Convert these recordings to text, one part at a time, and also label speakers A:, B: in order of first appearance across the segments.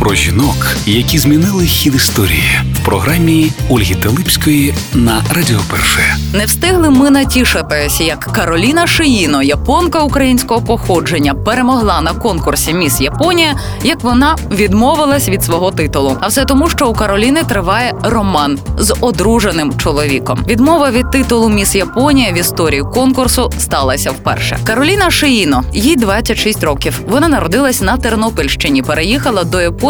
A: Про жінок, які змінили хід історії в програмі Ольги Телипської на Радіо Перше.
B: Не встигли ми натішитись, як Кароліна Шиїно, японка українського походження, перемогла на конкурсі Міс Японія, як вона відмовилась від свого титулу. А все тому, що у Кароліни триває роман з одруженим чоловіком. Відмова від титулу Міс Японія в історії конкурсу сталася вперше. Кароліна Шиїно, їй 26 років. Вона народилась на Тернопільщині, переїхала до Японії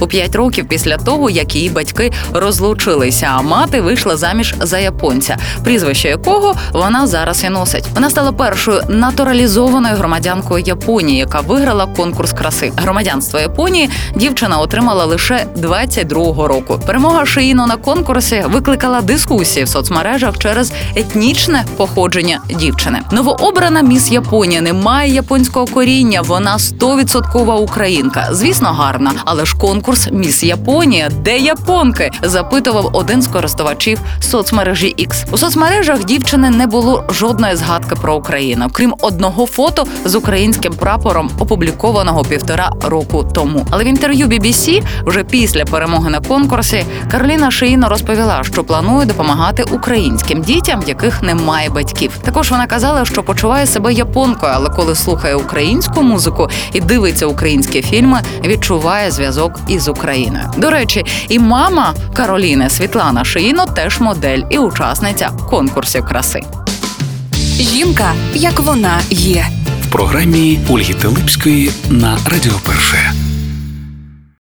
B: у 5 років після того, як її батьки розлучилися. А мати вийшла заміж за японця, прізвище якого вона зараз і носить. Вона стала першою натуралізованою громадянкою Японії, яка виграла конкурс краси. Громадянство Японії дівчина отримала лише 22-го року. Перемога Шиїно на конкурсі викликала дискусії в соцмережах через етнічне походження дівчини. Новообрана міс Японія не має японського коріння. Вона 100% українка. Звісно, гарна, але ж конкурс Міс Японія, де японки? запитував один з користувачів соцмережі X. У соцмережах дівчини не було жодної згадки про Україну, крім одного фото з українським прапором, опублікованого півтора року тому. Але в інтерв'ю BBC вже після перемоги на конкурсі Кароліна Шиїно розповіла, що планує допомагати українським дітям, в яких немає батьків. Також вона казала, що почуває себе японкою, але коли слухає українську музику і дивиться українські фільми, відчуває зв'язок із Україною. До речі, і мама Кароліни Світлана Шиїно теж модель і учасниця конкурсів краси.
C: Жінка, як вона є.
A: В програмі Ольги Телипської на Радіо Перше.